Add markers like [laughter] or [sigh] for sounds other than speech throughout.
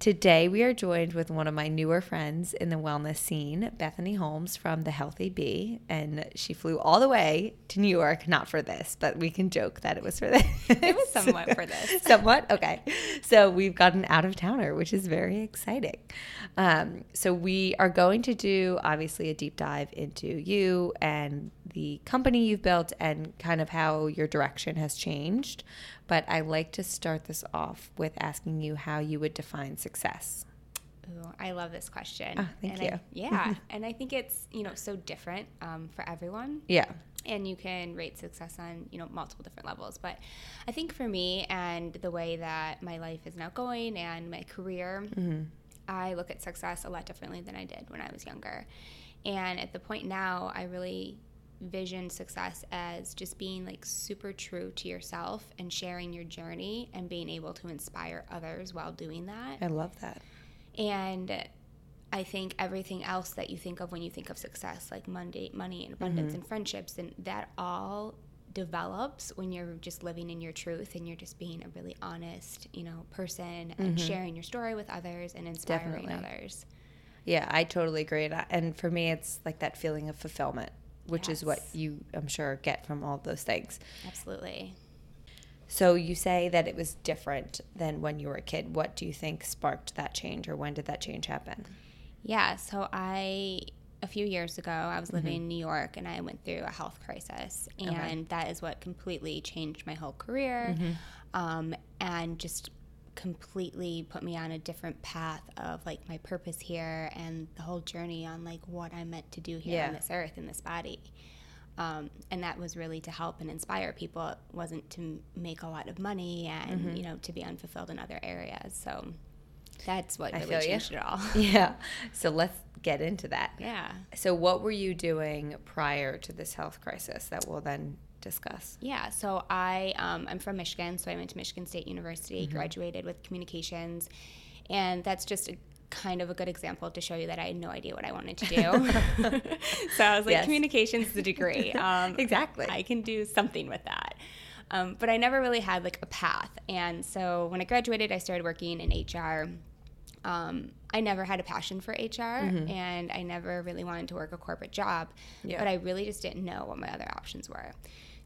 Today, we are joined with one of my newer friends in the wellness scene, Bethany Holmes from The Healthy B. And she flew all the way to New York, not for this, but we can joke that it was for this. It was somewhat for [laughs] this. somewhat? Okay. So we've got an out of towner, which is very exciting. Um, so we are going to do, obviously, a deep dive into you and the company you've built and kind of how your direction has changed. But I like to start this off with asking you how you would define success. Ooh, I love this question. Oh, thank and you. I, yeah, [laughs] and I think it's you know so different um, for everyone, Yeah. and you can rate success on you know multiple different levels. But I think for me and the way that my life is now going and my career, Mm-hmm. I look at success a lot differently than I did when I was younger. And at the point now, I really vision success as just being like super true to yourself and sharing your journey and being able to inspire others while doing that. I love that. And I think everything else that you think of when you think of success, like money, money and mm-hmm. abundance and friendships, and that all develops when you're just living in your truth and you're just being a really honest, you know, person and mm-hmm. sharing your story with others and inspiring Definitely. others. Yeah, I totally agree. And for me, it's like that feeling of fulfillment, which is what you, I'm sure, get from all those things. Absolutely. So you say that it was different than when you were a kid. What do you think sparked that change, or when did that change happen? Yeah, so I a few years ago I was living in New York and I went through a health crisis and that is what completely changed my whole career um, and just completely put me on a different path of like my purpose here and the whole journey on like what I'm meant to do here Yeah. on this earth in this body. Um, and that was really to help and inspire people. It wasn't to m- make a lot of money and you know to be unfulfilled in other areas. So that's what I really changed it all. [laughs] Yeah. So let's get into that. yeah. So, what were you doing prior to this health crisis that we'll then discuss? Yeah, so I um, I'm from Michigan, so I went to Michigan State University, Mm-hmm. graduated with communications, and that's just a kind of a good example to show you that I had no idea what I wanted to do. [laughs] [laughs] so I was like, Yes. communications is a degree. [laughs] Um, Exactly. I can do something with that. Um, but I never really had like a path, and so when I graduated, I started working in HR. Um, I never had a passion for HR, and I never really wanted to work a corporate job. Yeah. But I really just didn't know what my other options were.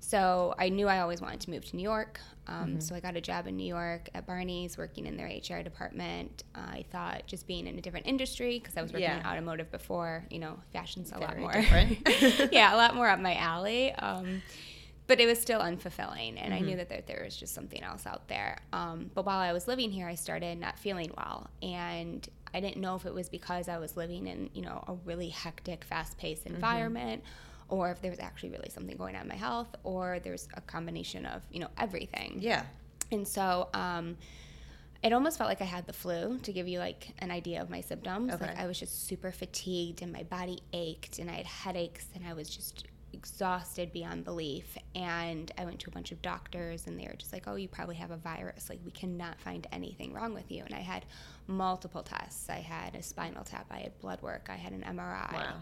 So I knew I always wanted to move to New York. Um, So I got a job in New York at Barney's, working in their HR department. I thought just being in a different industry because I was working in automotive before. You know, fashion's a lot more [laughs] yeah, a lot more up my alley. Um, but it was still unfulfilling, and I knew that there, there was just something else out there. Um, but while I was living here, I started not feeling well, and I didn't know if it was because I was living in you know a really hectic, fast-paced environment, or if there was actually really something going on in my health, or there's a combination of you know everything. Yeah. And so um, it almost felt like I had the flu to give you like an idea of my symptoms. Like Okay. I was just super fatigued and my body ached and I had headaches and I was just exhausted beyond belief. And I went to a bunch of doctors and they were just like, oh, you probably have a virus. Like we cannot find anything wrong with you. And I had multiple tests. I had a spinal tap. I had blood work. I had an MRI. Wow.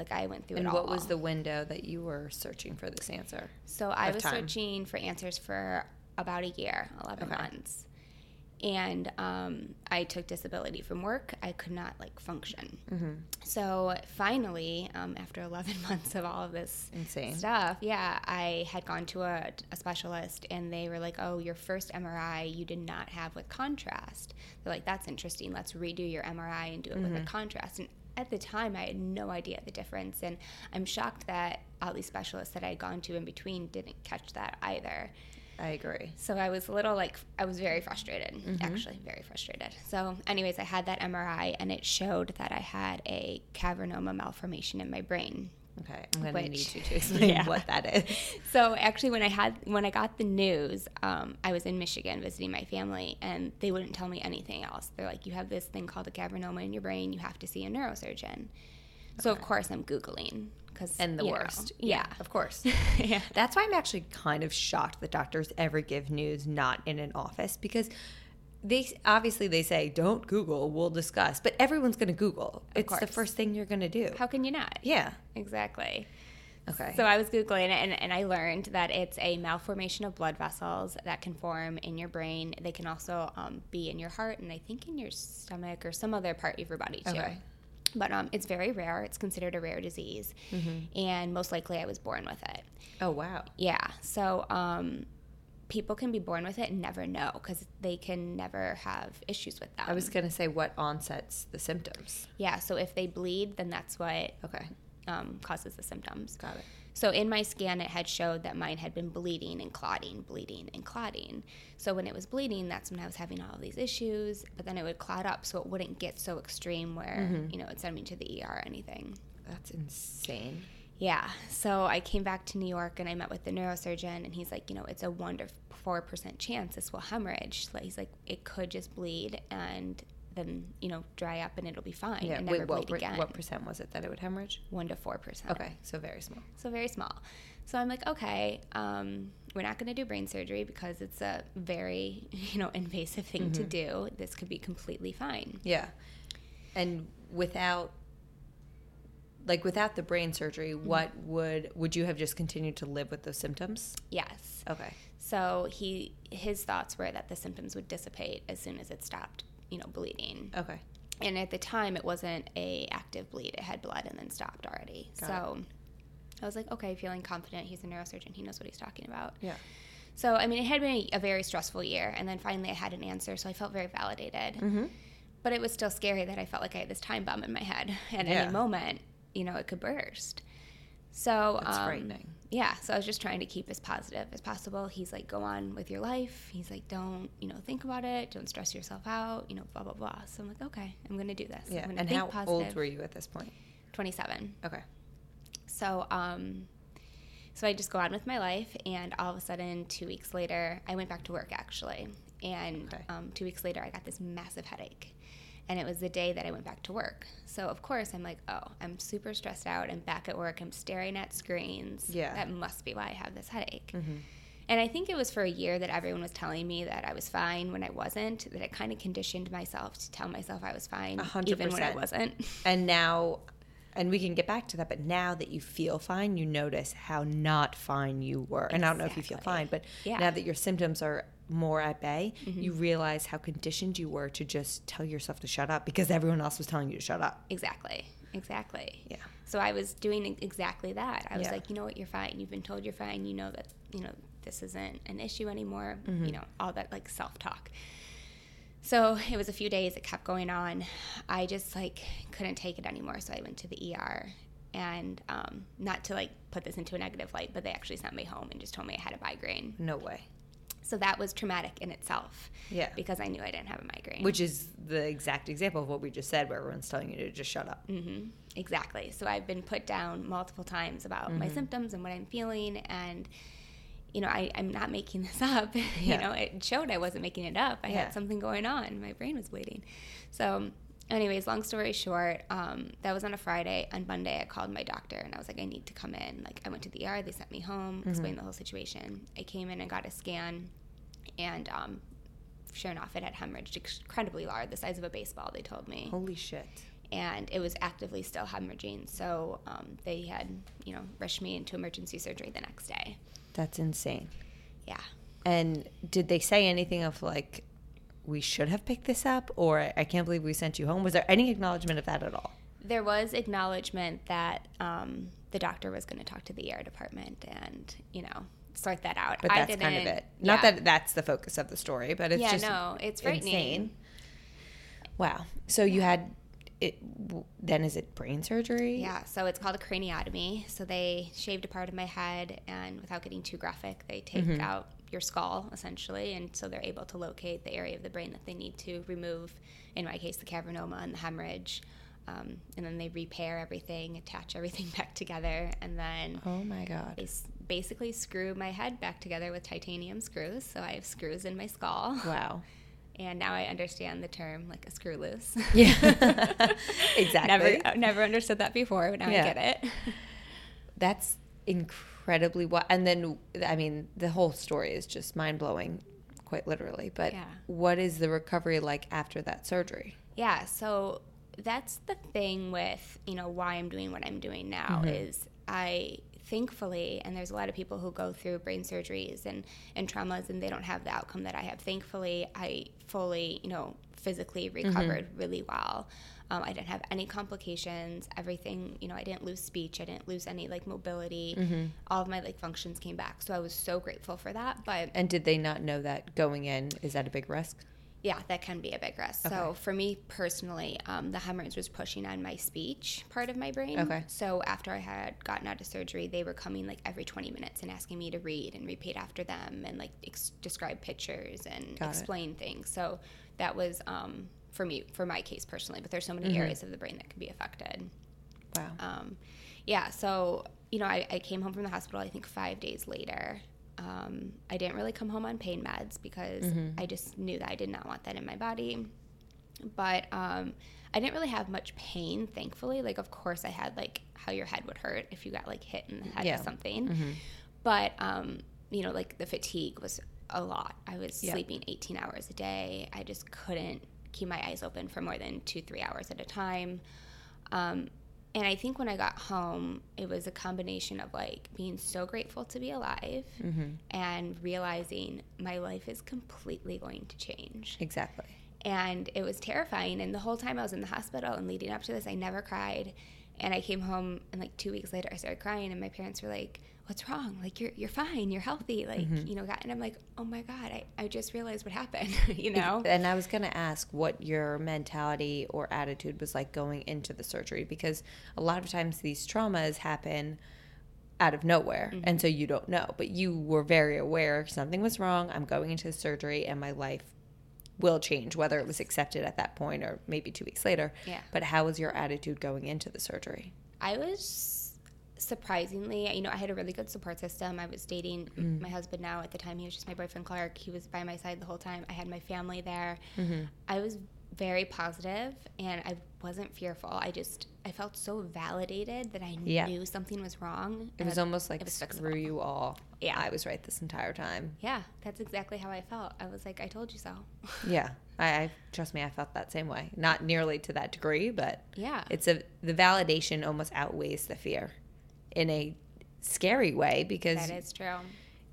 Like I went through And it all. And what was the window that you were searching for this answer? So I was time? searching for answers for about a year, 11 Okay. months. And um, I took disability from work. I could not like function. Mm-hmm. So finally, um, after 11 [laughs] months of all of this Insane. stuff, yeah, I had gone to a, a specialist and they were like, oh, your first MRI, you did not have with contrast. They're like, that's interesting. Let's redo your MRI and do it with a contrast. And at the time, I had no idea the difference. And I'm shocked that all these specialists that I had gone to in between didn't catch that either. I agree. So I was a little like, I was very frustrated, mm-hmm. actually, very frustrated. So, anyways, I had that MRI and it showed that I had a cavernoma malformation in my brain. Okay. I'm going to need you to [laughs] explain Yeah. what that is. [laughs] So actually, when I had when I got the news, um, I was in Michigan visiting my family, and they wouldn't tell me anything else. They're like, "You have this thing called a cavernoma in your brain. You have to see a neurosurgeon." So of course, I'm googling because And the worst. yeah, Of course. [laughs] yeah. That's why I'm actually kind of shocked that doctors ever give news not in an office because they obviously they say don't Google, we'll discuss, but everyone's going to Google. it's the first thing you're going to do. How can you not? yeah. Exactly. Okay. So I was Googling it and, and I learned that it's a malformation of blood vessels that can form in your brain. They can also um, be in your heart and I think in your stomach or some other part of your body too. Okay. But um, it's very rare. It's considered a rare disease. And most likely I was born with it. oh wow. Yeah. So um, people can be born with it and never know because they can never have issues with them. I was going to say what onsets the symptoms. yeah. So if they bleed, then that's what Okay. um, causes the symptoms. Got it. So in my scan, it had showed that mine had been bleeding and clotting, bleeding and clotting. So when it was bleeding, that's when I was having all of these issues. But then it would clot up, so it wouldn't get so extreme where you know it sent me to the ER or anything. That's insane. Yeah. So I came back to New York and I met with the neurosurgeon, and he's like, you know, it's a one to four percent chance this will hemorrhage. Like he's like, it could just bleed and then you know dry up and it'll be fine Yeah. and never Wait, what, bleed again. what percent was it that it would hemorrhage? One to four percent. Okay. So very small. so very small. So I'm like, okay, um, we're not going to do brain surgery because it's a very, you know, invasive thing to do. This could be completely fine. Yeah. And without like without the brain surgery, what would would you have just continued to live with those symptoms? Yes. Okay. So he, his thoughts were that the symptoms would dissipate as soon as it stopped, you know, bleeding. Okay. And at the time, it wasn't a active bleed; it had blood and then stopped already. Got so I was like, okay, feeling confident. He's a neurosurgeon; he knows what he's talking about. Yeah. So, I mean, it had been a very stressful year, and then finally I had an answer, so I felt very validated. Mm-hmm. But it was still scary that I felt like I had this time bomb in my head. At Yeah. any moment, you know, it could burst. So, um, frightening. yeah, so I was just trying to keep as positive as possible. He's like, go on with your life. He's like, don't, you know, think about it. Don't stress yourself out, you know, blah, blah, blah. So I'm like, okay, I'm going to do this. Yeah. I'm gonna And how positive. old were you at this point? 27. Okay. So, um, so I just go on with my life, and all of a sudden, two weeks later, I went back to work actually, and Okay. um, two weeks later, I got this massive headache, and it was the day that I went back to work. So of course, I'm like, oh, I'm super stressed out. I'm back at work. I'm staring at screens. Yeah. that must be why I have this headache. Mm-hmm. And I think it was for a year that everyone was telling me that I was fine when I wasn't. That I kind of conditioned myself to tell myself I was fine, A hundred even when I wasn't. [laughs] And now and we can get back to that, but now that you feel fine, you notice how not fine you were. And I don't know if you feel fine, but Yeah. Now that your symptoms are more at bay, you realize how conditioned you were to just tell yourself to shut up because everyone else was telling you to shut up. Exactly. Exactly. Yeah. So I was doing exactly that. I was Yeah. like, you know what, you're fine. You've been told you're fine. You know that, you know, this isn't an issue anymore. Mm-hmm. You know, all that like self talk. So it was a few days, it kept going on. I just like couldn't take it anymore. So I went to the ER and um, not to like put this into a negative light, but they actually sent me home and just told me I had a migraine. No way. So that was traumatic in itself Yeah. because I knew I didn't have a migraine. Which is the exact example of what we just said, where everyone's telling you to just shut up. hmm Exactly. So I've been put down multiple times about my symptoms and what I'm feeling, and you know, I, I'm not making this [laughs] up. you know, it showed I wasn't making it up. I Yeah. had something going on. My brain was bleeding. So, anyways, long story short, um, that was on a Friday. On Monday, I called my doctor and I was like, I need to come in. Like, I went to the ER. They sent me home. Explained the whole situation. I came in and got a scan, and um, sure enough, it had hemorrhaged incredibly large, the size of a baseball. They told me Holy shit. and it was actively still hemorrhaging. So um, they had, you know, rushed me into emergency surgery the next day. That's insane. Yeah. And did they say anything of like, we should have picked this up, or I can't believe we sent you home? Was there any acknowledgement of that at all? There was acknowledgement that um, the doctor was going to talk to the ER department and, you know, sort that out. But I that's kind of it. Not yeah. that that's the focus of the story, but it's yeah, just no, it's frightening. insane. Wow. So you had it. Then is it brain surgery? Yeah, so it's called a craniotomy. So they shaved a part of my head, and without getting too graphic, they take Mm-hmm. out your skull essentially, and so they're able to locate the area of the brain that they need to remove. In my case, the cavernoma and the hemorrhage, um, and then they repair everything, attach everything [laughs] back together, and then Oh my god. they basically screw my head back together with titanium screws. So I have screws in my skull, Wow. [laughs] and now I understand the term like a screw loose. [laughs] Yeah. exactly. never, never understood that before, but now Yeah. I get it. That's incredibly what. And then I mean, the whole story is just mind blowing. quite literally, but Yeah. what is the recovery like after that surgery? Yeah, so that's the thing with, you know, why I'm doing what I'm doing now mm-hmm. is I thankfully and there's a lot of people who go through brain surgeries and and traumas and they don't have the outcome that I have. Thankfully, I fully, you know, physically mm-hmm. recovered really well. Um, I didn't have any complications. Everything, you know, I didn't lose speech. I didn't lose any like mobility. All of my like functions came back. So I was so grateful for that. But And did they not know that going in is that a big risk? yeah, that can be a big risk. So for me personally, um, the hemorrhage was pushing on my speech part of my brain. Okay. So after I had gotten out of surgery, they were coming like every 20 minutes and asking me to read and repeat after them and like ex- describe pictures and Got it. explain things. So that was um, for me, for my case personally. But there's so many Mm-hmm. areas of the brain that can be affected. Wow. Um, yeah, so you know, I, I came home from the hospital. I think five days later. Um, I didn't really come home on pain meds because I just knew that I did not want that in my body. But um, I didn't really have much pain, thankfully. Like, of course, I had like how your head would hurt if you got like hit in the head Yeah. with something. But um, you know, like the fatigue was a lot. I was Yeah. sleeping 18 hours a day. I just couldn't keep my eyes open for more than two, three hours at a time. Um, and I think when I got home, it was a combination of like being so grateful to be alive and realizing my life is completely going to change. exactly. And it was terrifying. And the whole time I was in the hospital and leading up to this, I never cried. And I came home, and like two weeks later, I started crying, and my parents were like, "What's wrong? Like you're you're fine, you're healthy, like mm-hmm. you know." And I'm like, "Oh my god, I, I just realized what happened," [laughs] you know. And I was going to ask what your mentality or attitude was like going into the surgery because a lot of times these traumas happen out of nowhere and mm-hmm. so you don't know but you were very aware something was wrong i'm going into the surgery and my life will change whether it was accepted at that point or maybe two weeks later Yeah. but how was your attitude going into the surgery I was surprisingly, you know, I had a really good support system. I was dating mm-hmm. my husband now. At the time, he was just my boyfriend, Clark. He was by my side the whole time. I had my family there. Mm-hmm. I was very positive and I wasn't fearful. I just, I felt so validated that I Yeah. knew something was wrong. it was almost like was screw fixable. you all Yeah. i was right this entire time Yeah, that's exactly how I felt. I was like, I told you so. [laughs] yeah I, I trust me i felt that same way not nearly to that degree but yeah. it's a the validation almost outweighs the fear in a scary way because That is true.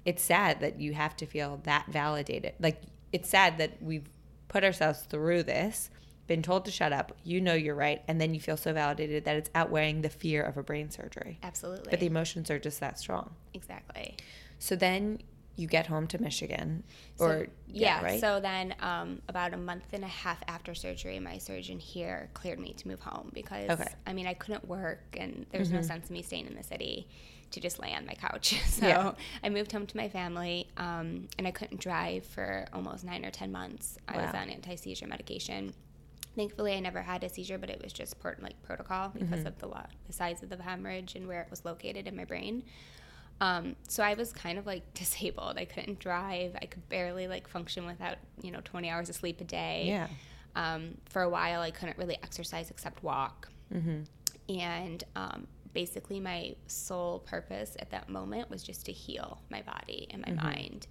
it's sad that you have to feel that validated like it's sad that we've put ourselves through this been told to shut up you know you're right and then you feel so validated that it's outweighing the fear of a brain surgery Absolutely. but the emotions are just that strong exactly. so then you get home to michigan So- or yeah, right So then, um, about a month and a half after surgery, my surgeon here cleared me to move home because Okay. I mean I couldn't work and there's no sense in me staying in the city to just lay on my couch. [laughs] So Yeah. I moved home to my family, um, and I couldn't drive for almost nine or ten months. I was on anti seizure medication. Thankfully, I never had a seizure, but it was just part like protocol because of the lo- the size of the hemorrhage and where it was located in my brain. Um, so I was kind of like [laughs] disabled. I couldn't drive. I could barely like function without you know 20 hours of sleep a day. yeah Um, for a while, I couldn't really exercise except walk. mm-hmm. And um, basically, my sole purpose at that moment was just to heal my body and my mind,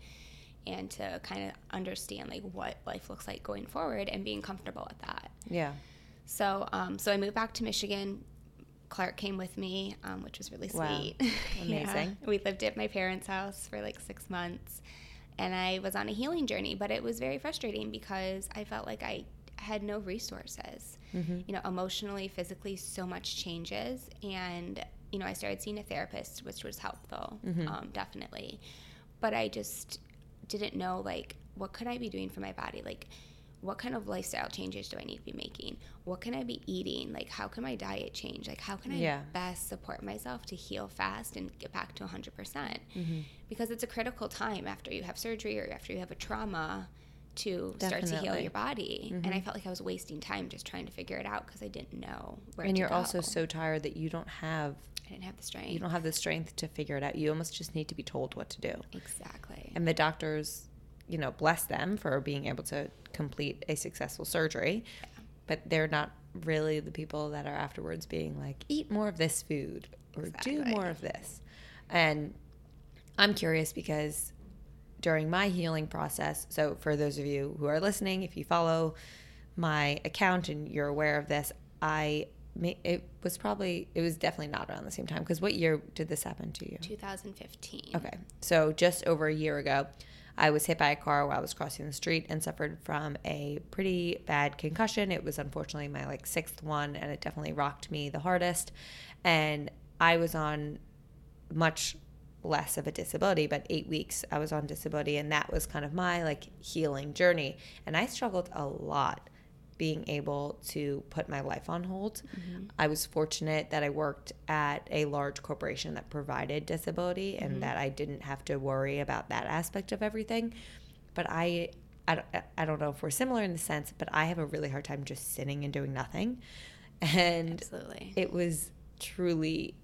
and to kind of understand like what life looks like going forward and being comfortable with that. yeah So, um, so I moved back to Michigan. Clark came with me, um, which was really Wow. sweet. [laughs] Amazing. We lived at my parents' house for like six months, and I was on a healing journey. But it was very frustrating because I felt like I had no resources. Mm-hmm. You know, emotionally, physically, so much changes, and you know, I started seeing a therapist, which was helpful, Mm-hmm. um, definitely. But I just didn't know like what could I be doing for my body, like what kind of lifestyle changes do I need to be making? What can I be eating? Like, how can my diet change? Like, how can I Yeah. best support myself to heal fast and get back to 100%? percent Mm-hmm. Because it's a critical time after you have surgery or after you have a trauma to start to heal your body. And Mm-hmm. I felt like I was wasting time just trying to figure it out because I didn't know where and you're go. also so tired that you don't have I didn't have the strength. you don't have the strength to figure it out you almost just need to be told what to do exactly. and the doctors you know bless them for being able to complete a successful surgery. But they're not really the people that are afterwards being like eat more of this food or do more of this. And i'm curious because during my healing process, so for those of you who are listening, if you follow my account and you're aware of this, I it was probably it was definitely not around the same time. Because what year did this happen to you? 2015 okay. So just over a year ago i was hit by a car while i was crossing the street and suffered from a pretty bad concussion. It was unfortunately my like sixth one and it definitely rocked me the hardest. And i was on much less of a disability but eight weeks i was on disability and that was kind of my like healing journey. And i struggled a lot being able to put my life on hold. Mm-hmm. I was fortunate that I worked at a large corporation that provided disability and mm-hmm. that I didn't have to worry about that aspect of everything. But I, I, I don't know if we're similar in the sense, but I have a really hard time just sitting and doing nothing. And Absolutely. it was truly,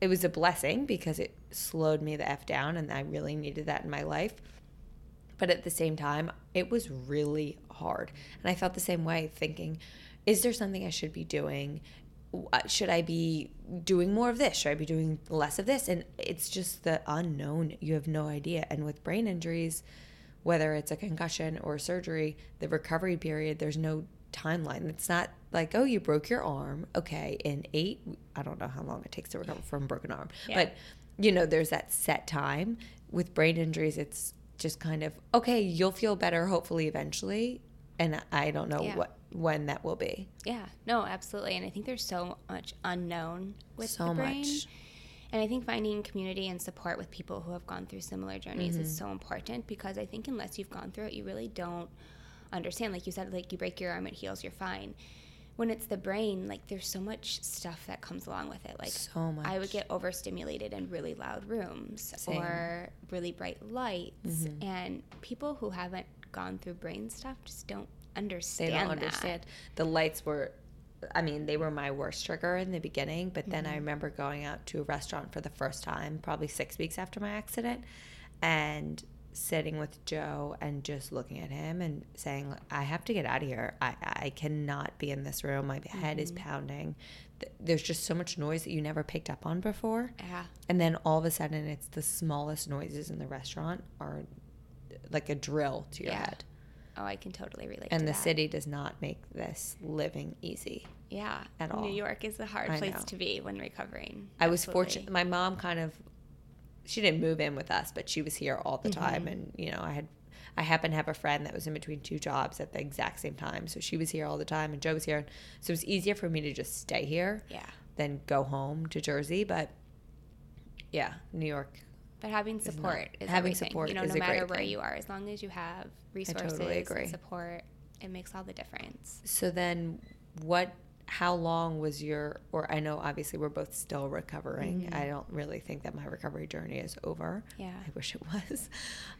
it was a blessing because it slowed me the F down and I really needed that in my life. But at the same time, it was really hard. And I felt the same way, thinking, is there something I should be doing? Uh, should I be doing more of this? Should I be doing less of this? And it's just the unknown. You have no idea. And with brain injuries, whether it's a concussion or surgery, the recovery period, there's no timeline. It's not like, oh, you broke your arm. Okay, in eight, I don't know how long it takes to recover from a broken arm, yeah. but you know, there's that set time. With brain injuries, it's just kind of okay you'll feel better hopefully eventually. And i don't know yeah. what when that will be. Yeah. No absolutely. And i think there's so much unknown with so the brain. much. and i think finding community and support with people who have gone through similar journeys mm-hmm. is so important because i think unless you've gone through it you really don't understand. Like you said like you break your arm it heals you're fine when it's the brain, like there's so much stuff that comes along with it. Like so much. I would get overstimulated in really loud rooms Same. or really bright lights, mm-hmm. and people who haven't gone through brain stuff just don't understand. They don't that. understand. The lights were. I mean, they were my worst trigger in the beginning, but then mm-hmm. I remember going out to a restaurant for the first time, probably six weeks after my accident, and sitting with Joe and just looking at him and saying, I have to get out of here. I, I cannot be in this room. My head mm-hmm. is pounding. There's just so much noise that you never picked up on before. Yeah. And then all of a sudden, it's the smallest noises in the restaurant are like a drill to your yeah. head. Oh, I can totally relate. And to the that. city does not make this living easy. Yeah, at all. New York is a hard I place know. to be when recovering. I Absolutely. was fortunate. My mom kind of she didn't move in with us, but she was here all the mm-hmm. time. And, you know, I had, I happened to have a friend that was in between two jobs at the exact same time. So she was here all the time and Joe was here. So it was easier for me to just stay here yeah. than go home to Jersey. But yeah, New York. But having support is, not, is having everything. support. You know, no matter where thing. you are, as long as you have resources totally and support, it makes all the difference. So then, what how long was your or i know obviously we're both still recovering. Mm-hmm. i don't really think that my recovery journey is over. Yeah. I wish it was.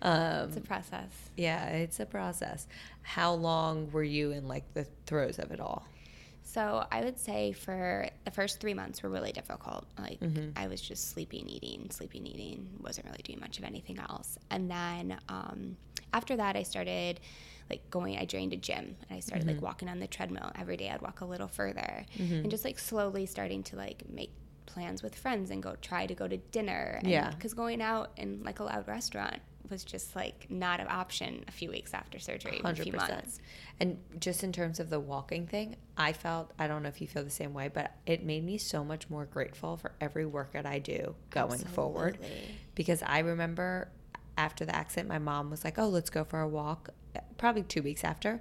Um, it's a process. yeah it's a process. How long were you in like the throes of it all? So i would say for the first three months were really difficult. Like mm-hmm. i was just sleeping eating sleeping eating. Wasn't really doing much of anything else. And then um, after that i started like going, I joined a gym and I started mm-hmm. like walking on the treadmill every day. I'd walk a little further mm-hmm. and just like slowly starting to like make plans with friends and go try to go to dinner. And, yeah. Because going out in like a loud restaurant was just like not an option a few weeks after surgery, 100%. a few months. And just in terms of the walking thing, I felt, I don't know if you feel the same way, but it made me so much more grateful for every workout I do going Absolutely. forward. Because I remember after the accident, my mom was like, oh, let's go for a walk probably two weeks after,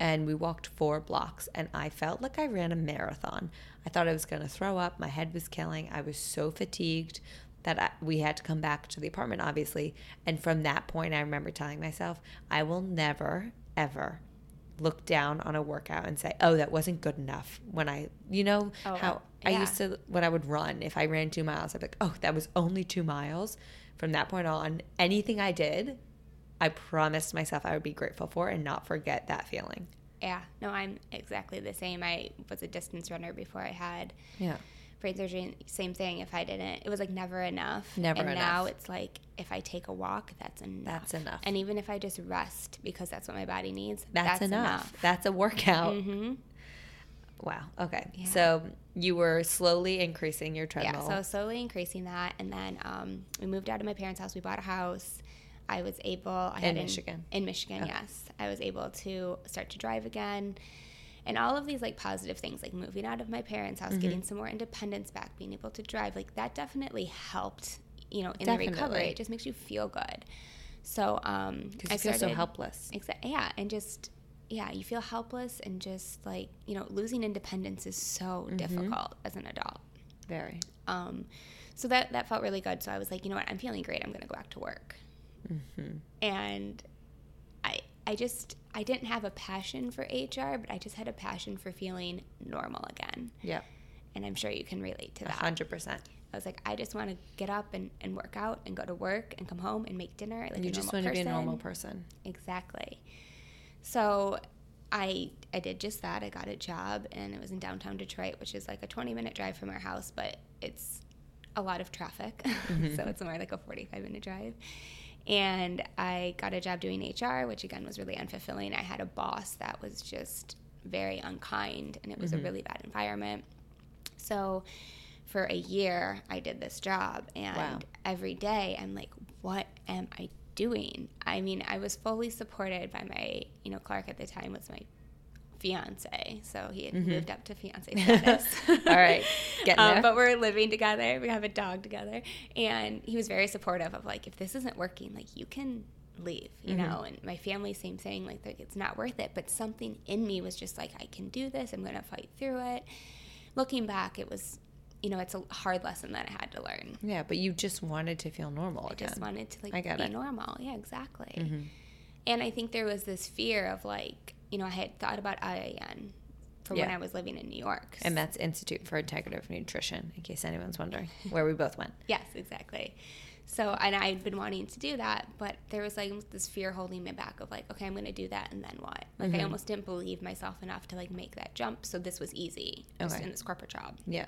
and we walked four blocks, and I felt like I ran a marathon. I thought I was going to throw up. My head was killing. I was so fatigued that I, we had to come back to the apartment, obviously. And from that point, I remember telling myself, I will never, ever look down on a workout and say, "Oh, that wasn't good enough." When I, you know, oh, how uh, yeah. I used to when I would run, if I ran 2 miles, I'd be like, "Oh, that was only 2 miles." From that point on, anything I did I promised myself I would be grateful for and not forget that feeling. Yeah, no, I'm exactly the same. I was a distance runner before I had yeah brain surgery. Same thing. If I didn't, it was like never enough. Never and enough. now it's like if I take a walk, that's enough. That's enough. And even if I just rest because that's what my body needs, that's, that's enough. enough. That's a workout. Mm-hmm. Wow. Okay. Yeah. So you were slowly increasing your treadmill. Yeah. So slowly increasing that, and then um, we moved out of my parents' house. We bought a house I was able. I In had Michigan? In Michigan, Okay. yes, I was able to start to drive again, and all of these like positive things, like moving out of my parents' Mm-hmm. house, getting some more independence back, being able to drive, like that definitely helped. You know, in Definitely. the recovery, it just makes you feel good. So, um, Because I feel so helpless. Exactly. Yeah, and just yeah, you feel helpless and just like you know, losing independence is so Mm-hmm. difficult as an adult. Very. Um, so that that felt really good. So I was like, you know what, I'm feeling great. I'm going to go back to work. Mm-hmm. And I I just I didn't have a passion for HR, but I just had a passion for feeling normal again. Yep. And I'm sure you can relate to that. hundred percent. I was like, I just want to get up and, and work out and go to work and come home and make dinner. Like You a just want to be a normal person. Exactly. So I I did just that. I got a job and it was in downtown Detroit, which is like a 20 minute drive from our house, but it's a lot of traffic. [laughs] so it's more like a 45 minute drive. And I got a job doing HR, which again was really unfulfilling. I had a boss that was just very unkind and it was a mm-hmm. really bad environment. So for a year, I did this job, and Wow. every day I'm like, what am I doing? I mean, I was fully supported by my, you know, Clark at the time was my fiance, so he had moved up to fiance [laughs] status. All right. Getting Um, there. but we're living together. We have a dog together, and he was very supportive of like, if this isn't working, like you can leave, you Mm-hmm. know. And my family, same thing, like, like it's not worth it. But something in me was just like, I can do this. I'm gonna fight through it. Looking back, it was, you know, it's a hard lesson that I had to learn. yeah, but you just wanted to feel normal I again. just wanted to like I get be it. Mm-hmm. normal. Yeah, exactly. And I think there was this fear of like, you know, I had thought about IIN for when I was living in New York. and that's Institute for Integrative Nutrition, in case anyone's wondering, where we both went. [laughs] Yes, exactly. So, and I'd been wanting to do that, but there was like this fear holding me back of like, okay, I'm going to do that, and then what? Like, Mm-hmm. I almost didn't believe myself enough to like make that jump. So this was easy, just Okay. in this corporate job. Yeah.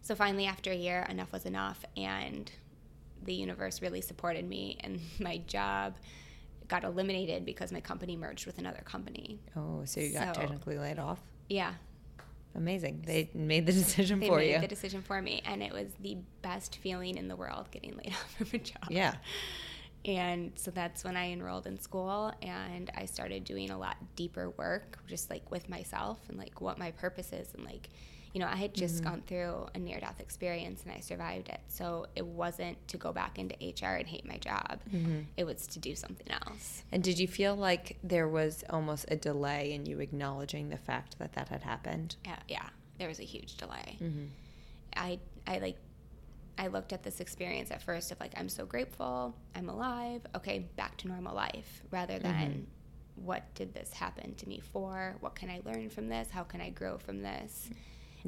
So finally, after a year, enough was enough, and the universe really supported me, and [laughs] my job got eliminated because my company merged with another company. Oh, so you got So- technically laid off. Yeah, Amazing. They made the [laughs] decision they for made you. the decision for me, and it was the best feeling in the world getting laid [laughs] off from a job. yeah. And so that's when I enrolled in school and I started doing a lot deeper work, just like with myself and like what my purpose is. And like, you know, I had just mm-hmm. gone through a near death experience and I survived it. So it wasn't to go back into HR and hate my job, mm-hmm. it was to do something else. And did you feel like there was almost a delay in you acknowledging the fact that that had happened? Yeah, yeah there was a huge delay. Mm-hmm. I, I like, I looked at this experience at first of like, I'm so grateful, I'm alive, okay, back to normal life, rather than mm-hmm. what did this happen to me for? What can I learn from this? How can I grow from this?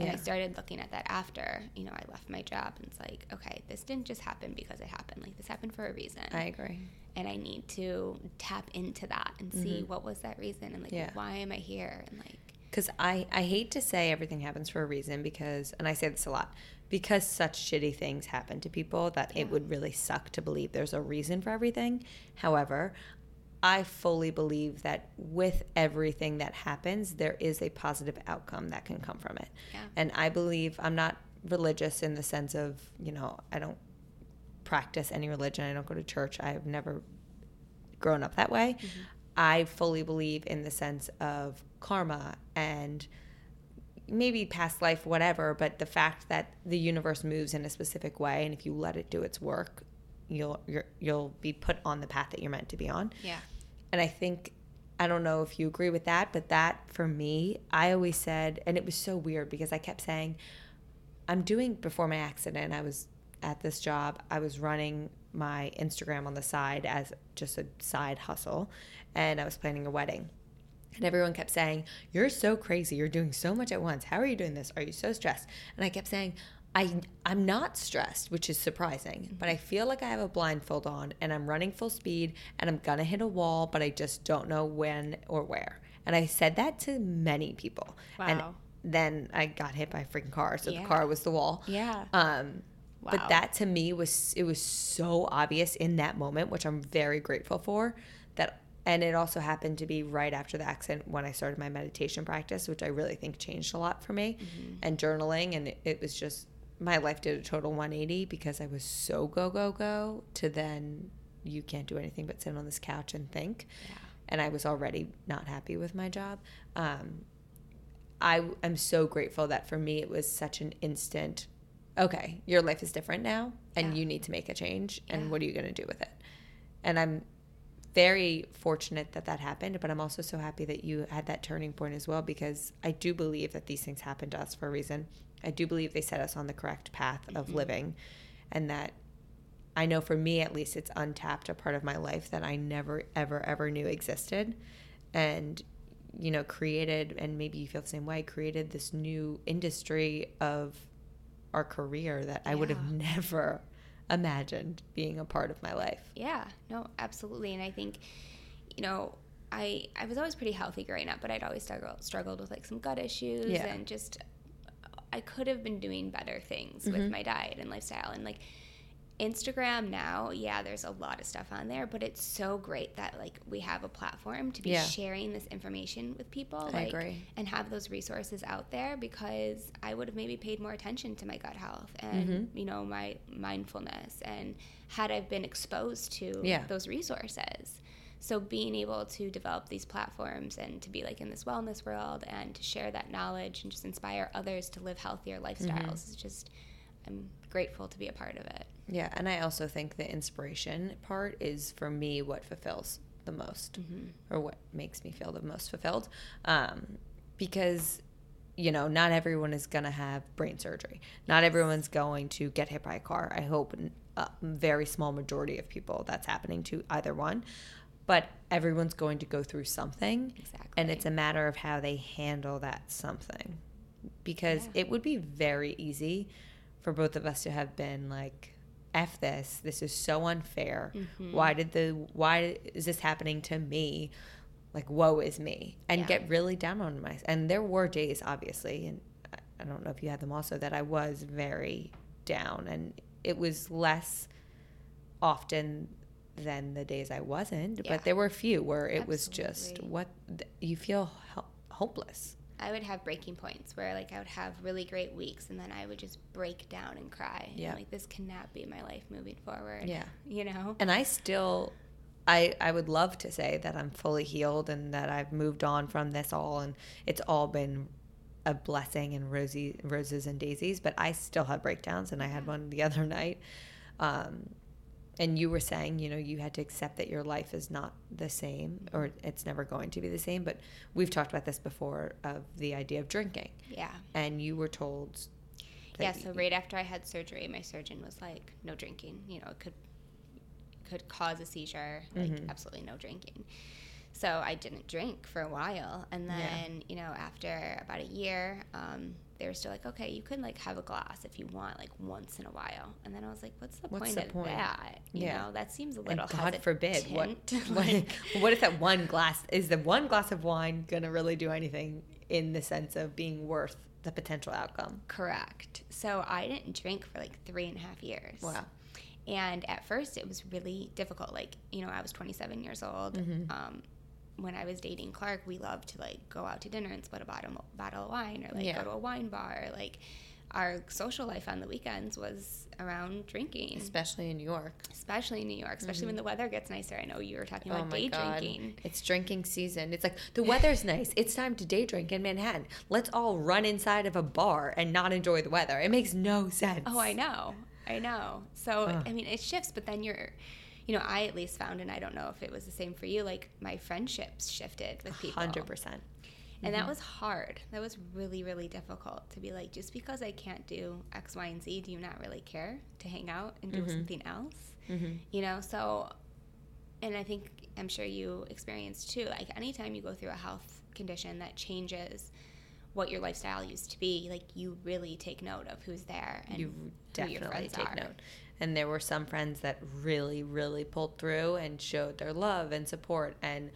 And I started looking at that after, you know, I left my job and it's like, okay, this didn't just happen because it happened. Like this happened for a reason. I agree. and I need to tap into that and see mm-hmm. what was that reason and like Yeah. why am I here? And like Because I, I hate to say everything happens for a reason because, and I say this a lot, because such shitty things happen to people that it would really suck to believe there's a reason for everything. However, I fully believe that with everything that happens, there is a positive outcome that can come from it. Yeah. And I believe I'm not religious in the sense of, you know, I don't practice any religion, I don't go to church, I've never grown up that way. Mm-hmm. I fully believe in the sense of karma and maybe past life, whatever, but the fact that the universe moves in a specific way, and if you let it do its work, you'll you're, you'll be put on the path that you're meant to be on. yeah. And I think I don't know if you agree with that, but that for me, I always said, and it was so weird because I kept saying, I'm doing before my accident. I was at this job. I was running my Instagram on the side as just a side hustle, and I was planning a wedding. And everyone kept saying, You're so crazy. You're doing so much at once. How are you doing this? Are you so stressed? And I kept saying, I, I'm not stressed, which is surprising, but I feel like I have a blindfold on and I'm running full speed and I'm to hit a wall, but I just don't know when or where. And I said that to many people. And then I got hit by a freaking car. So Yeah. the car was the wall. Yeah. Um, Wow. But that to me was it was so obvious in that moment, which I'm very grateful for. That and it also happened to be right after the accident when I started my meditation practice, which I really think changed a lot for me, Mm-hmm. and journaling, and it, it was just my life did a total 180 because I was so go go go to then you can't do anything but sit on this couch and think. Yeah. And I was already not happy with my job. Um, I am so grateful that for me it was such an instant. Okay, your life is different now, and Yeah. you need to make a change. And what are you going to do with it? And I'm very fortunate that that happened, but I'm also so happy that you had that turning point as well because I do believe that these things happen to us for a reason. I do believe they set us on the correct path of Mhm. living, and that I know for me at least it's untapped a part of my life that I never ever ever knew existed and you know created and maybe you feel the same way created this new industry of our career that I would have never imagined being a part of my life. Yeah, no, absolutely. And I think, you know, I I was always pretty healthy growing up, but I'd always struggled struggled with like some gut issues Yeah. and just I could have been doing better things Mhm. with my diet and lifestyle and like Instagram now, yeah, there's a lot of stuff on there, but it's so great that like we have a platform to be Yeah. sharing this information with people. I like, agree. And have those resources out there because I would have maybe paid more attention to my gut health and Mhm. you know my mindfulness and had I been exposed to Yeah. those resources. So being able to develop these platforms and to be like in this wellness world and to share that knowledge and just inspire others to live healthier lifestyles is just I'm grateful to be a part of it. Yeah, and I also think the inspiration part is for me what fulfills the most or what makes me feel the most fulfilled. Um, because, you know, not everyone is going to have brain surgery. Not everyone's going to get hit by a car. I hope a very small majority of people that's happening to either one. But everyone's going to go through something. Exactly. And it's a matter of how they handle that something. Because Yeah. it would be very easy for both of us to have been like, F this. This is so unfair. Mhm. Why did the why is this happening to me? Like woe is me. And Yeah. get really down on myself. And there were days obviously and I don't know if you had them also that I was very down and it was less often than the days I wasn't, Yeah. but there were a few where it was just what you feel hopeless. I would have breaking points where like I would have really great weeks and then I would just break down and cry. Yeah. Like this cannot be my life moving forward. Yeah. You know? And I still I I would love to say that I'm fully healed and that I've moved on from this all and it's all been a blessing and rosy roses and daisies, but I still have breakdowns and I had one the [laughs] other night. Um and you were saying, you know, you had to accept that your life is not the same or it's never going to be the same, but we've talked about this before of the idea of drinking. Yeah. And you were told Yeah, so right after I had surgery, my surgeon was like, "No drinking. You know, it could could cause a seizure. Like, Mhm. absolutely no drinking." So I didn't drink for a while, and Yeah. then you know, after about a year, um, they were still like, "Okay, you can like have a glass if you want, like once in a while." And then I was like, "What's the What's point the of point? that? You Yeah. know, that seems a and little God forbid what [laughs] [laughs] what, Like, [laughs] what if that one glass is the one glass of wine gonna really do anything in the sense of being worth the potential outcome? Correct. So I didn't drink for like three and a half years. Wow. And at first, it was really difficult. Like, you know, I was 27 years old. Mhm. Um, when I was dating Clark, we loved to like go out to dinner and split a bottle, bottle of wine or like Yeah. go to a wine bar. Like, our social life on the weekends was around drinking, Especially in New York. especially in New York, especially when mm-hmm. the weather gets nicer. I know you were talking about oh day drinking. It's drinking season. It's like the weather's nice. It's time to day drink in Manhattan. Let's all run inside of a bar and not enjoy the weather. It makes no sense. Oh, I know. I know. So. I mean, it shifts, but then you're, you know, I at least found, and I don't know if it was the same for you, like my friendships shifted with people. Hundred percent. And that was hard. That was really, really difficult to be like, just because I can't do X, Y, and Z, do you not really care to hang out and do Mhm. something else? Mm-hmm. You know, so, and I think, I'm sure you experienced too, like anytime you go through a health condition that changes what your lifestyle used to be, like you really take note of who's there and you who your friends take are. note. And there were some friends that really, really pulled through and showed their love and support and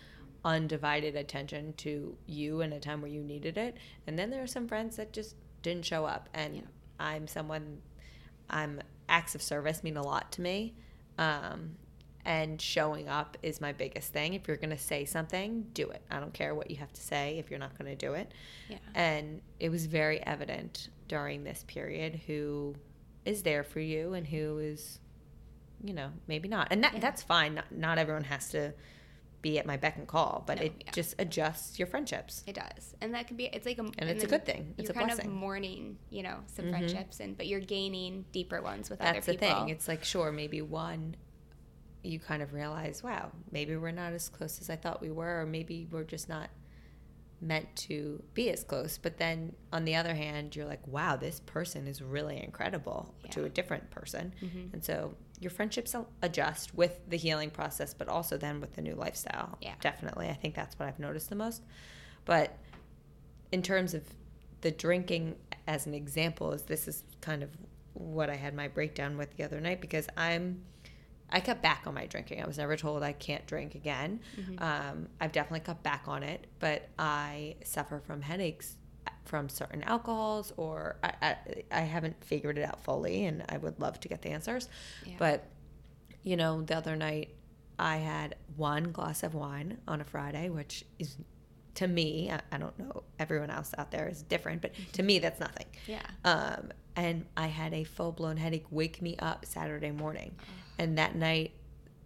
undivided attention to you in a time where you needed it. And then there are some friends that just didn't show up. And Yeah. I'm someone, I'm acts of service mean a lot to me. Um, and showing up is my biggest thing. If you're going to say something, do it. I don't care what you have to say if you're not going to do it. Yeah. And it was very evident during this period who is there for you and who is you know, maybe not. And that Yeah. that's fine. Not, not everyone has to be at my beck and call, but No, it yeah. just adjusts your friendships. It does, and that can be. It's like a, And it's a good thing. It's you're a kind blessing. of mourning, you know, some Mhm. friendships, and but you're gaining deeper ones with That's other the thing. It's like sure, maybe one you kind of realize, wow, maybe we're not as close as I thought we were, or maybe we're just not meant to be as close. But then on the other hand, you're like, wow, this person is really incredible to a different person. Mhm. And so your friendships adjust with the healing process, but also then with the new lifestyle. Yeah. Definitely. I think that's what I've noticed the most. But in terms of the drinking as an example, is this is kind of what I had my breakdown with the other night because I'm I cut back on my drinking. I was never told I can't drink again. Mhm. Um, I've definitely cut back on it, but I suffer from headaches from certain alcohols, or I, I, I haven't figured it out fully, and I would love to get the answers. Yeah. But you know, the other night I had one glass of wine on a Friday, which is to me, I, I don't know, everyone else out there is different, but to me, that's nothing. yeah, Um, and I had a full blown headache wake me up Saturday morning. And that night,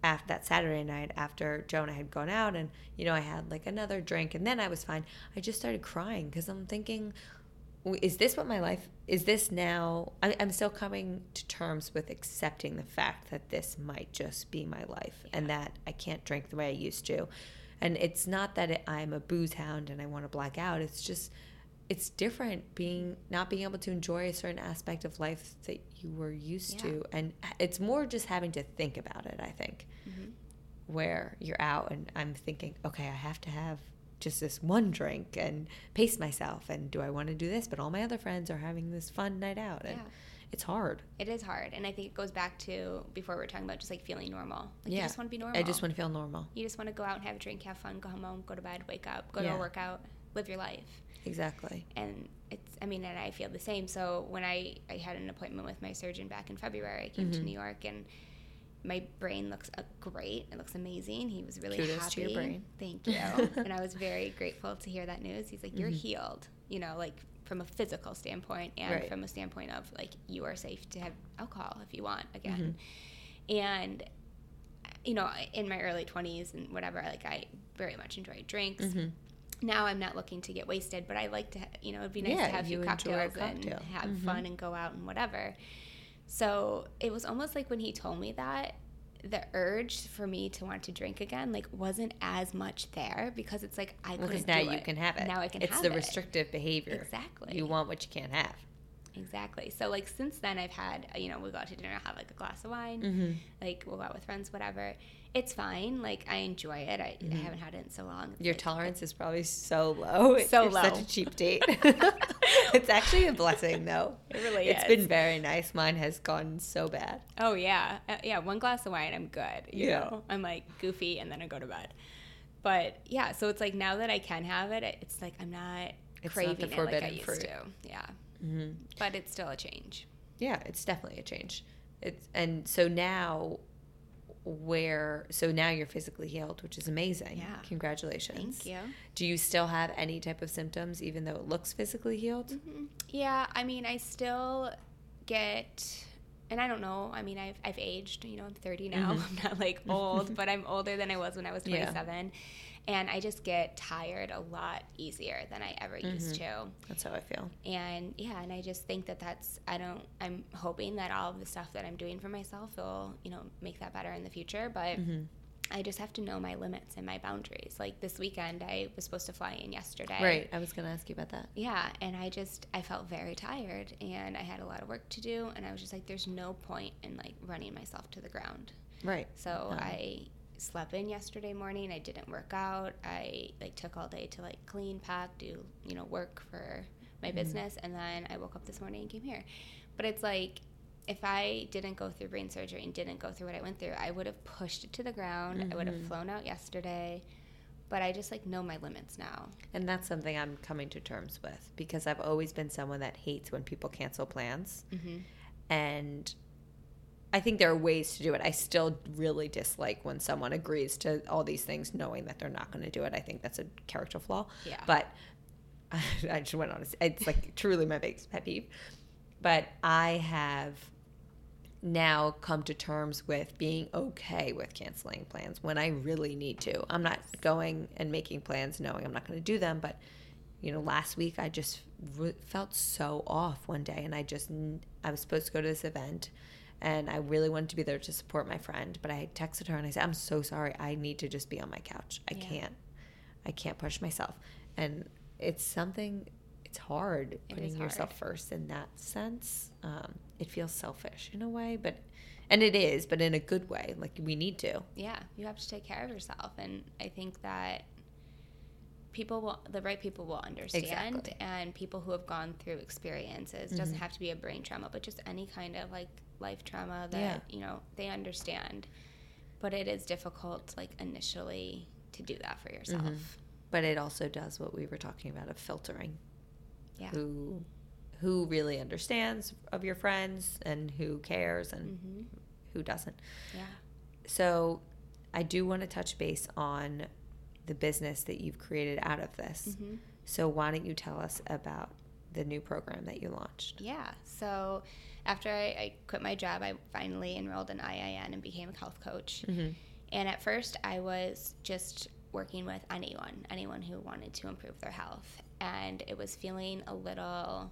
after that Saturday night, after Joe and I had gone out, and you know, I had like another drink, and then I was fine. I just started crying because I'm thinking, is this what my life is? This now? I, I'm still coming to terms with accepting the fact that this might just be my life, and that I can't drink the way I used to. And it's not that it, I'm a booze hound and I want to black out. It's just it's different being not being able to enjoy a certain aspect of life that you were used Yeah. to and it's more just having to think about it i think Mhm. where you're out and i'm thinking okay i have to have just this one drink and pace myself and do i want to do this but all my other friends are having this fun night out and Yeah. it's hard it is hard, and I think it goes back to before we were talking about just like feeling normal. Like Yeah. you just want to be normal. i just want to feel normal You just want to go out and have a drink, have fun, go home, go to bed, wake up, go to a workout, live your life. exactly and it's i mean and i feel the same so when i i had an appointment with my surgeon back in february i came to Mhm. new york and my brain looks uh, great it looks amazing he was really Kudos happy to your brain. thank [laughs] you and i was very grateful to hear that news he's like you're Mhm. healed you know like from a physical standpoint and Right. from a standpoint of like you are safe to have alcohol if you want Mm-hmm. again and you know in my early 20s and whatever like i very much enjoyed drinks Mhm. Now I'm not looking to get wasted, but I like to, you know, it'd be nice Yeah, to have a few you enjoy a cocktails cocktail. and have Mhm. fun and go out and whatever. So it was almost like when he told me that, the urge for me to want to drink again, like, wasn't as much there because it's like I because couldn't now do you it. can have it Now I can have it. it's the it. restrictive behavior Exactly. you want what you can't have Exactly. So like since then, I've had, you know, we'll go out to dinner, have like a glass of wine, mm-hmm. like we'll go out with friends, whatever. It's fine. Like I enjoy it. I, I haven't had it in so long. It's Your like- tolerance is probably so low. So you're Such low. a cheap date. [laughs] [laughs] it's actually a blessing, though. It really It's is. It's been very nice. Mine has gone so bad. Oh yeah, uh, yeah. One glass of wine, I'm good. You Yeah. know, I'm like goofy, and then I go to bed. But yeah, so it's like now that I can have it, it's like I'm not It's craving not the it like I used fruit. to. Yeah, hmm but it's still a change. Yeah, it's definitely a change. It's and so now, where so now you're physically healed, which is amazing. Yeah. congratulations. Thank you. Do you still have any type of symptoms, even though it looks physically healed? hmm Yeah, I mean, I still get, and I don't know. I mean, I've I've aged. You know, I'm 30 now. Mhm. [laughs] I'm not like old, [laughs] but I'm older than I was when I was Yeah. 27. And I just get tired a lot easier than I ever used Mhm. to. That's how I feel. and yeah and i just think that that's i don't i'm hoping that all of the stuff that i'm doing for myself will you know make that better in the future but hmm i just have to know my limits and my boundaries like this weekend i was supposed to fly in yesterday Right. I was going to ask you about that. yeah and i just i felt very tired and i had a lot of work to do and i was just like there's no point in like running myself to the ground Right. so No. I slept in yesterday morning. I didn't work out. I like took all day to like clean, pack, do you know work for my Mhm. business, and then I woke up this morning and came here. But it's like if I didn't go through brain surgery and didn't go through what I went through, I would have pushed it to the ground. I would have flown out yesterday. But I just like know my limits now. And that's something I'm coming to terms with because I've always been someone that hates when people cancel plans. Mm-hmm. And I think there are ways to do it. I still really dislike when someone agrees to all these things knowing that they're not going to do it. I think that's a character flaw. Yeah. But [laughs] I just went on. It's like truly my biggest pet peeve. But I have now come to terms with being okay with canceling plans when I really need to. I'm not going and making plans knowing I'm not going to do them, but you know, last week I just re- felt so off one day and I just I was supposed to go to this event and I really wanted to be there to support my friend, but I texted her and I said, "I'm so sorry. I need to just be on my couch. I yeah. can't. I can't push myself." And it's something it's hard putting hard. yourself first in that sense. Um, it feels selfish in a way, but and it is, but in a good way. Like we need to. Yeah, you have to take care of yourself, and I think that people will the right people will understand exactly. and people who have gone through experiences mm-hmm. doesn't have to be a brain trauma but just any kind of like life trauma that yeah. you know they understand but it is difficult like initially to do that for yourself mm-hmm. but it also does what we were talking about of filtering yeah. who who really understands of your friends and who cares and mm-hmm. who doesn't. Yeah. So I do want to touch base on the business that you've created out of this. Mm-hmm. So why don't you tell us about the new program that you launched? Yeah. So after I, I quit my job, I finally enrolled in IIN and became a health coach. Mm-hmm. And at first, I was just working with anyone, anyone who wanted to improve their health. And it was feeling a little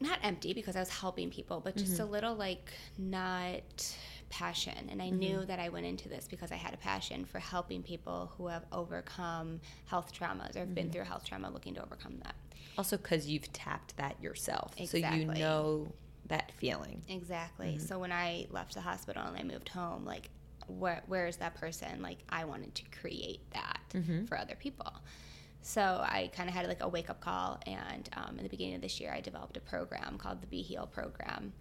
not empty because I was helping people, but just mm-hmm. a little like not passion. And I mm-hmm. knew that I went into this because I had a passion for helping people who have overcome health traumas or have mm-hmm. been through health trauma looking to overcome that. Also, because you've tapped that yourself. Exactly. So you know that feeling. Exactly. Mm-hmm. So when I left the hospital and I moved home, like, where, where is that person? Like, I wanted to create that mm-hmm. for other people. So I kind of had like a wake up call, and um, in the beginning of this year, I developed a program called the Be Heal program,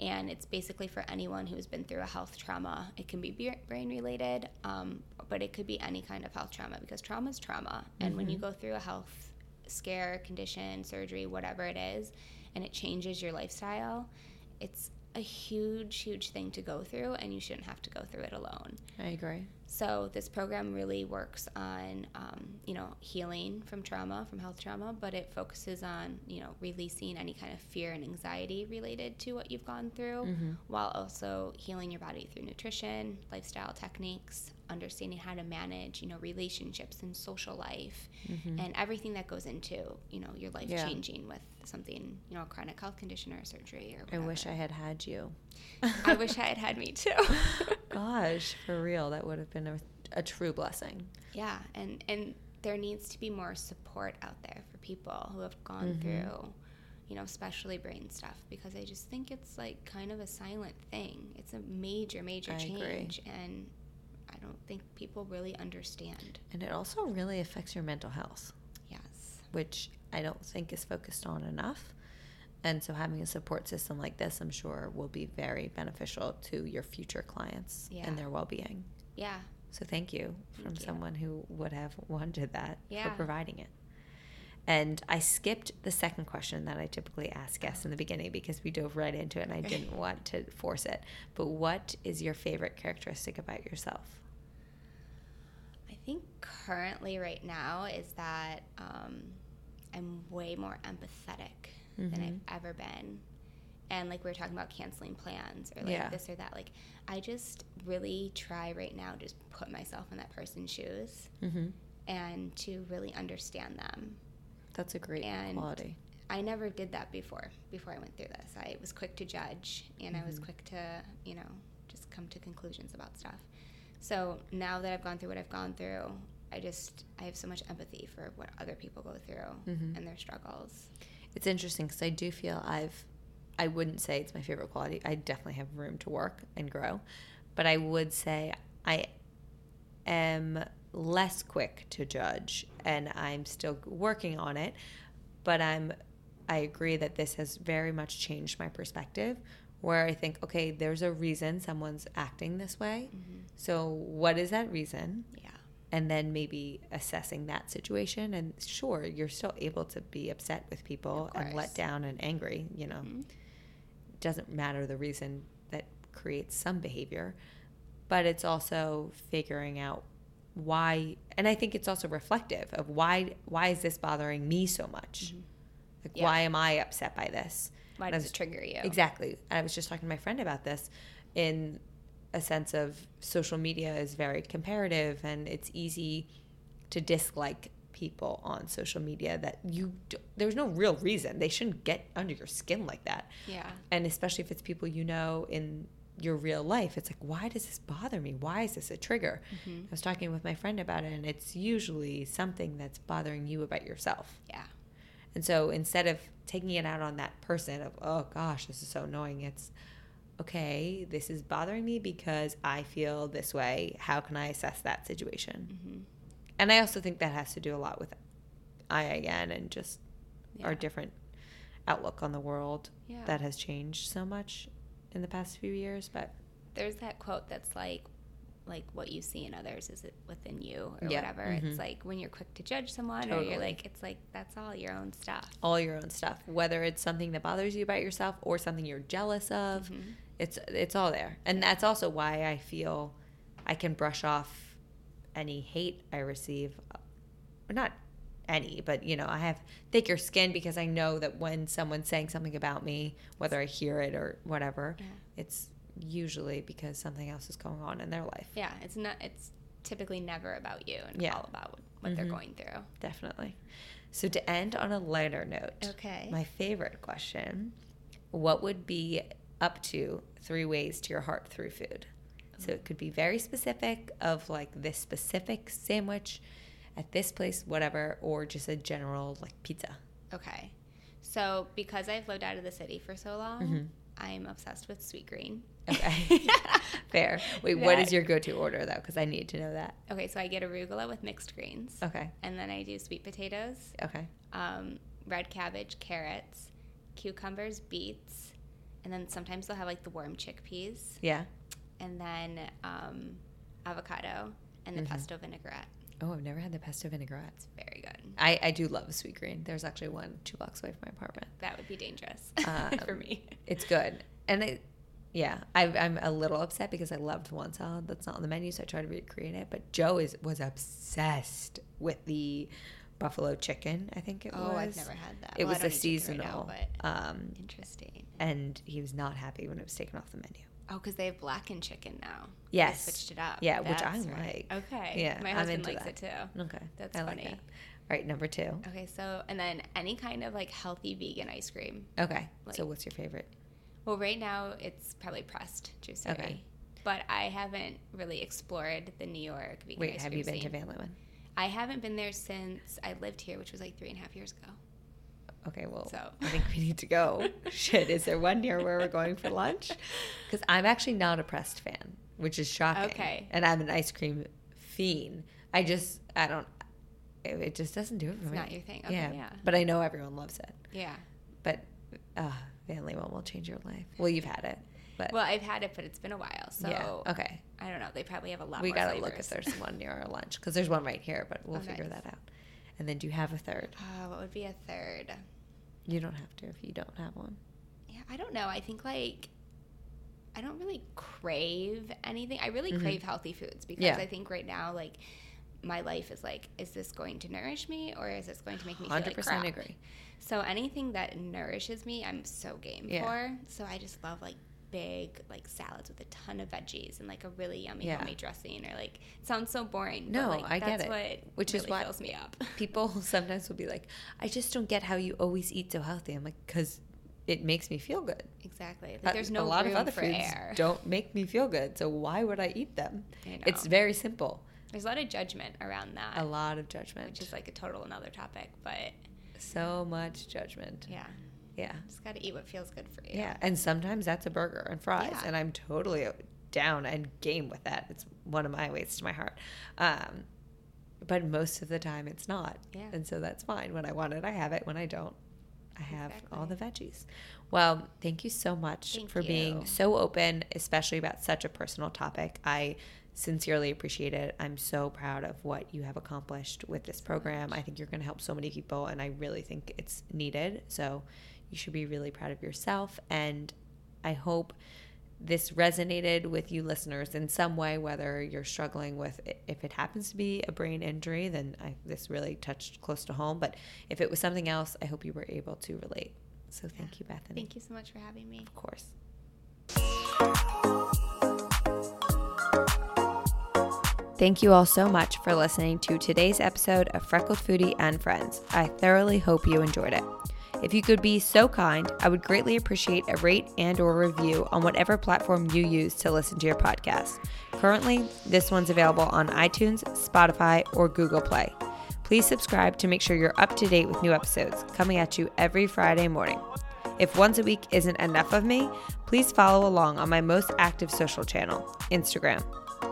and it's basically for anyone who's been through a health trauma. It can be brain related, um, but it could be any kind of health trauma because trauma is trauma, and mm-hmm. when you mm-hmm. go through a health scare, condition, surgery, whatever it is, and it changes your lifestyle, it's a huge, huge thing to go through, and you shouldn't have to go through it alone. I agree. So this program really works on, um, you know, healing from trauma, from health trauma, but it focuses on, you know, releasing any kind of fear and anxiety related to what you've gone through, mm-hmm. while also healing your body through nutrition, lifestyle techniques, understanding how to manage, you know, relationships and social life, mm-hmm. and everything that goes into, you know, your life yeah. changing with something, you know, a chronic health condition or a surgery or. Whatever. I wish I had had you. [laughs] I wish I had had me too. [laughs] Gosh, for real, that would have been a, a true blessing. Yeah, and and there needs to be more support out there for people who have gone mm-hmm. through you know, especially brain stuff, because I just think it's like kind of a silent thing. It's a major, major I change, agree. and I don't think people really understand. And it also really affects your mental health. Which I don't think is focused on enough. And so having a support system like this, I'm sure, will be very beneficial to your future clients yeah. and their well being. Yeah. So thank you thank from you. someone who would have [laughs] wanted that yeah. for providing it. And I skipped the second question that I typically ask guests in the beginning because we dove right into it and I [laughs] didn't want to force it. But what is your favorite characteristic about yourself? I think currently, right now, is that um, way more empathetic mm-hmm. than I've ever been. And like we were talking about canceling plans or like yeah. this or that, like I just really try right now to just put myself in that person's shoes mm-hmm. and to really understand them. That's a great and quality. I never did that before. Before I went through this, I was quick to judge and mm-hmm. I was mm-hmm. quick to, you know, just come to conclusions about stuff. So now that I've gone through what I've gone through, I just I have so much empathy for what other people go through mm-hmm. and their struggles. It's interesting because I do feel I've I wouldn't say it's my favorite quality. I definitely have room to work and grow, but I would say I am less quick to judge and I'm still working on it, but I'm I agree that this has very much changed my perspective where I think, okay, there's a reason someone's acting this way. Mm-hmm. So, what is that reason? Yeah. And then maybe assessing that situation. And sure, you're still able to be upset with people and let down and angry, you know. Mm-hmm. Doesn't matter the reason that creates some behavior, but it's also figuring out why and I think it's also reflective of why why is this bothering me so much? Mm-hmm. Like yeah. why am I upset by this? Why does was- it trigger you? Exactly. And I was just talking to my friend about this in a sense of social media is very comparative and it's easy to dislike people on social media that you do, there's no real reason they shouldn't get under your skin like that Yeah. and especially if it's people you know in your real life it's like why does this bother me why is this a trigger Mhm. i was talking with my friend about it and it's usually something that's bothering you about yourself Yeah. and so instead of taking it out on that person of, oh gosh, this is so annoying, it's okay, this is bothering me because I feel this way. How can I assess that situation? hmm And I also think that has to do a lot with IIN and just Yeah. our different outlook on the world Yeah. that has changed so much in the past few years. But There's that quote that's like, like what you see in others is it within you or Yeah. whatever. Mhm. It's like when you're quick to judge someone, or you're like, it's like that's all your own stuff. all your own stuff, whether it's something that bothers you about yourself or something you're jealous of, Mhm. It's it's all there and that's also why i feel i can brush off any hate i receive or not any but you know i have thicker skin because i know that when someone's saying something about me whether i hear it or whatever Yeah. it's usually because something else is going on in their life Yeah. It's not. It's typically never about you and Yeah. all about what they're Mhm. going through. definitely so to end on a lighter note Okay. my favorite question what would be up to three ways to your heart through food. So it could be very specific of like this specific sandwich at this place whatever or just a general like pizza. Okay. So because I've lived out of the city for so long, Mhm. I'm obsessed with Sweetgreen. okay. [laughs] Fair. Wait what is your go-to order though? Because i need to know that. Okay, so I get arugula with mixed greens, okay. And then I do sweet potatoes, okay. Um, red cabbage, carrots, cucumbers, beets, and then sometimes they'll have like the warm chickpeas, yeah and then um, avocado and the Mhm. pesto vinaigrette. oh i've never had the pesto vinaigrette It's very good. I, I do love a Sweetgreen there's actually one two blocks away from my apartment That would be dangerous [laughs] Um, for me. It's good. And it, yeah, I, I'm a little upset because I loved one salad that's not on the menu, so I tried to recreate it. But Joe is was obsessed with the buffalo chicken. I think it oh, was. Oh, I've never had that. It Well, was eat seasonal, right now, but um, interesting. and he was not happy when it was taken off the menu. Oh, because they have blackened chicken now. Yes. They switched it up. Yeah, which I right. like. Okay. Yeah, My husband likes that. it too. Okay, That's I like funny. that. All right, number two. Okay, so and then any kind of like healthy vegan ice cream. Okay, so what's your favorite? Well, right now it's probably pressed juicery. Okay. But I haven't really explored the New York vegan Wait, ice have you been to. Van Leeuwen? I haven't been there since I lived here, which was like three and a half years ago. Okay, well, So. I think we need to go. [laughs] Shit, is there one near where we're going for lunch? [laughs] Because I'm actually not a pressed fan, which is shocking. Okay. And I'm an ice cream fiend. I just, I don't, it, it just doesn't do it for It's me. not your thing. Okay, yeah. yeah. But I know everyone loves it. Yeah. But uh, Van Leeuwen will change your life. Well, you've had it. But Well, I've had it, but it's been a while. So yeah. Okay. I don't know. They probably have a lot We more got to look if there's one near our lunch because there's one right here, but we'll figure that out. And then do you have a third? Oh, what would be a third? You don't have to if you don't have one. Yeah, I don't know. I think like I don't really crave anything. I really Mhm. crave healthy foods because Yeah. I think right now like my life is like, is this going to nourish me or is this going to make me feel Hundred like agree. So anything that nourishes me, I'm so game Yeah. for. So I just love like big like salads with a ton of veggies and like a really yummy Yeah. homemade dressing or like sounds so boring. No, but, like, I get that's it. What Which is really why- fills me up. [laughs] people sometimes will be like, I just don't get how you always eat so healthy. I'm like, because it makes me feel good. exactly. Like, there's no a lot of other foods air. don't make me feel good. So why would I eat them? I. It's very simple. There's a lot of judgment around that. A lot of judgment. which is like a total another topic. But so much judgment. yeah, Yeah. just got to eat what feels good for you. Yeah. And sometimes that's a burger and fries. Yeah. And I'm totally down and game with that. It's one of my ways to my heart. Um, but most of the time it's not. Yeah. And so that's fine. When I want it, I have it. When I don't, I have all the veggies. Well, thank you so much Thank for being so open, especially about such a personal topic. I sincerely appreciate it. I'm so proud of what you have accomplished with this program. I think you're going to help so many people, and I really think it's needed. So you should be really proud of yourself. And I hope this resonated with you listeners in some way, whether you're struggling with if it happens to be a brain injury, then I, this really touched close to home. But if it was something else, I hope you were able to relate. So thank you, Bethany. Thank you so much for having me. Of course. Thank you all so much for listening to today's episode of Freckled Foodie and Friends. I thoroughly hope you enjoyed it. If you could be so kind, I would greatly appreciate a rate and or review on whatever platform you use to listen to your podcast. Currently, this one's available on iTunes, Spotify, or Google Play. Please subscribe to make sure you're up to date with new episodes coming at you every Friday morning. If once a week isn't enough of me, please follow along on my most active social channel, Instagram.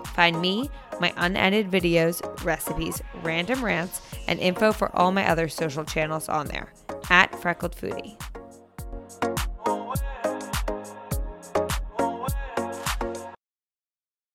Find me, my unedited videos, recipes, random rants, and info for all my other social channels on there at Freckled Foodie.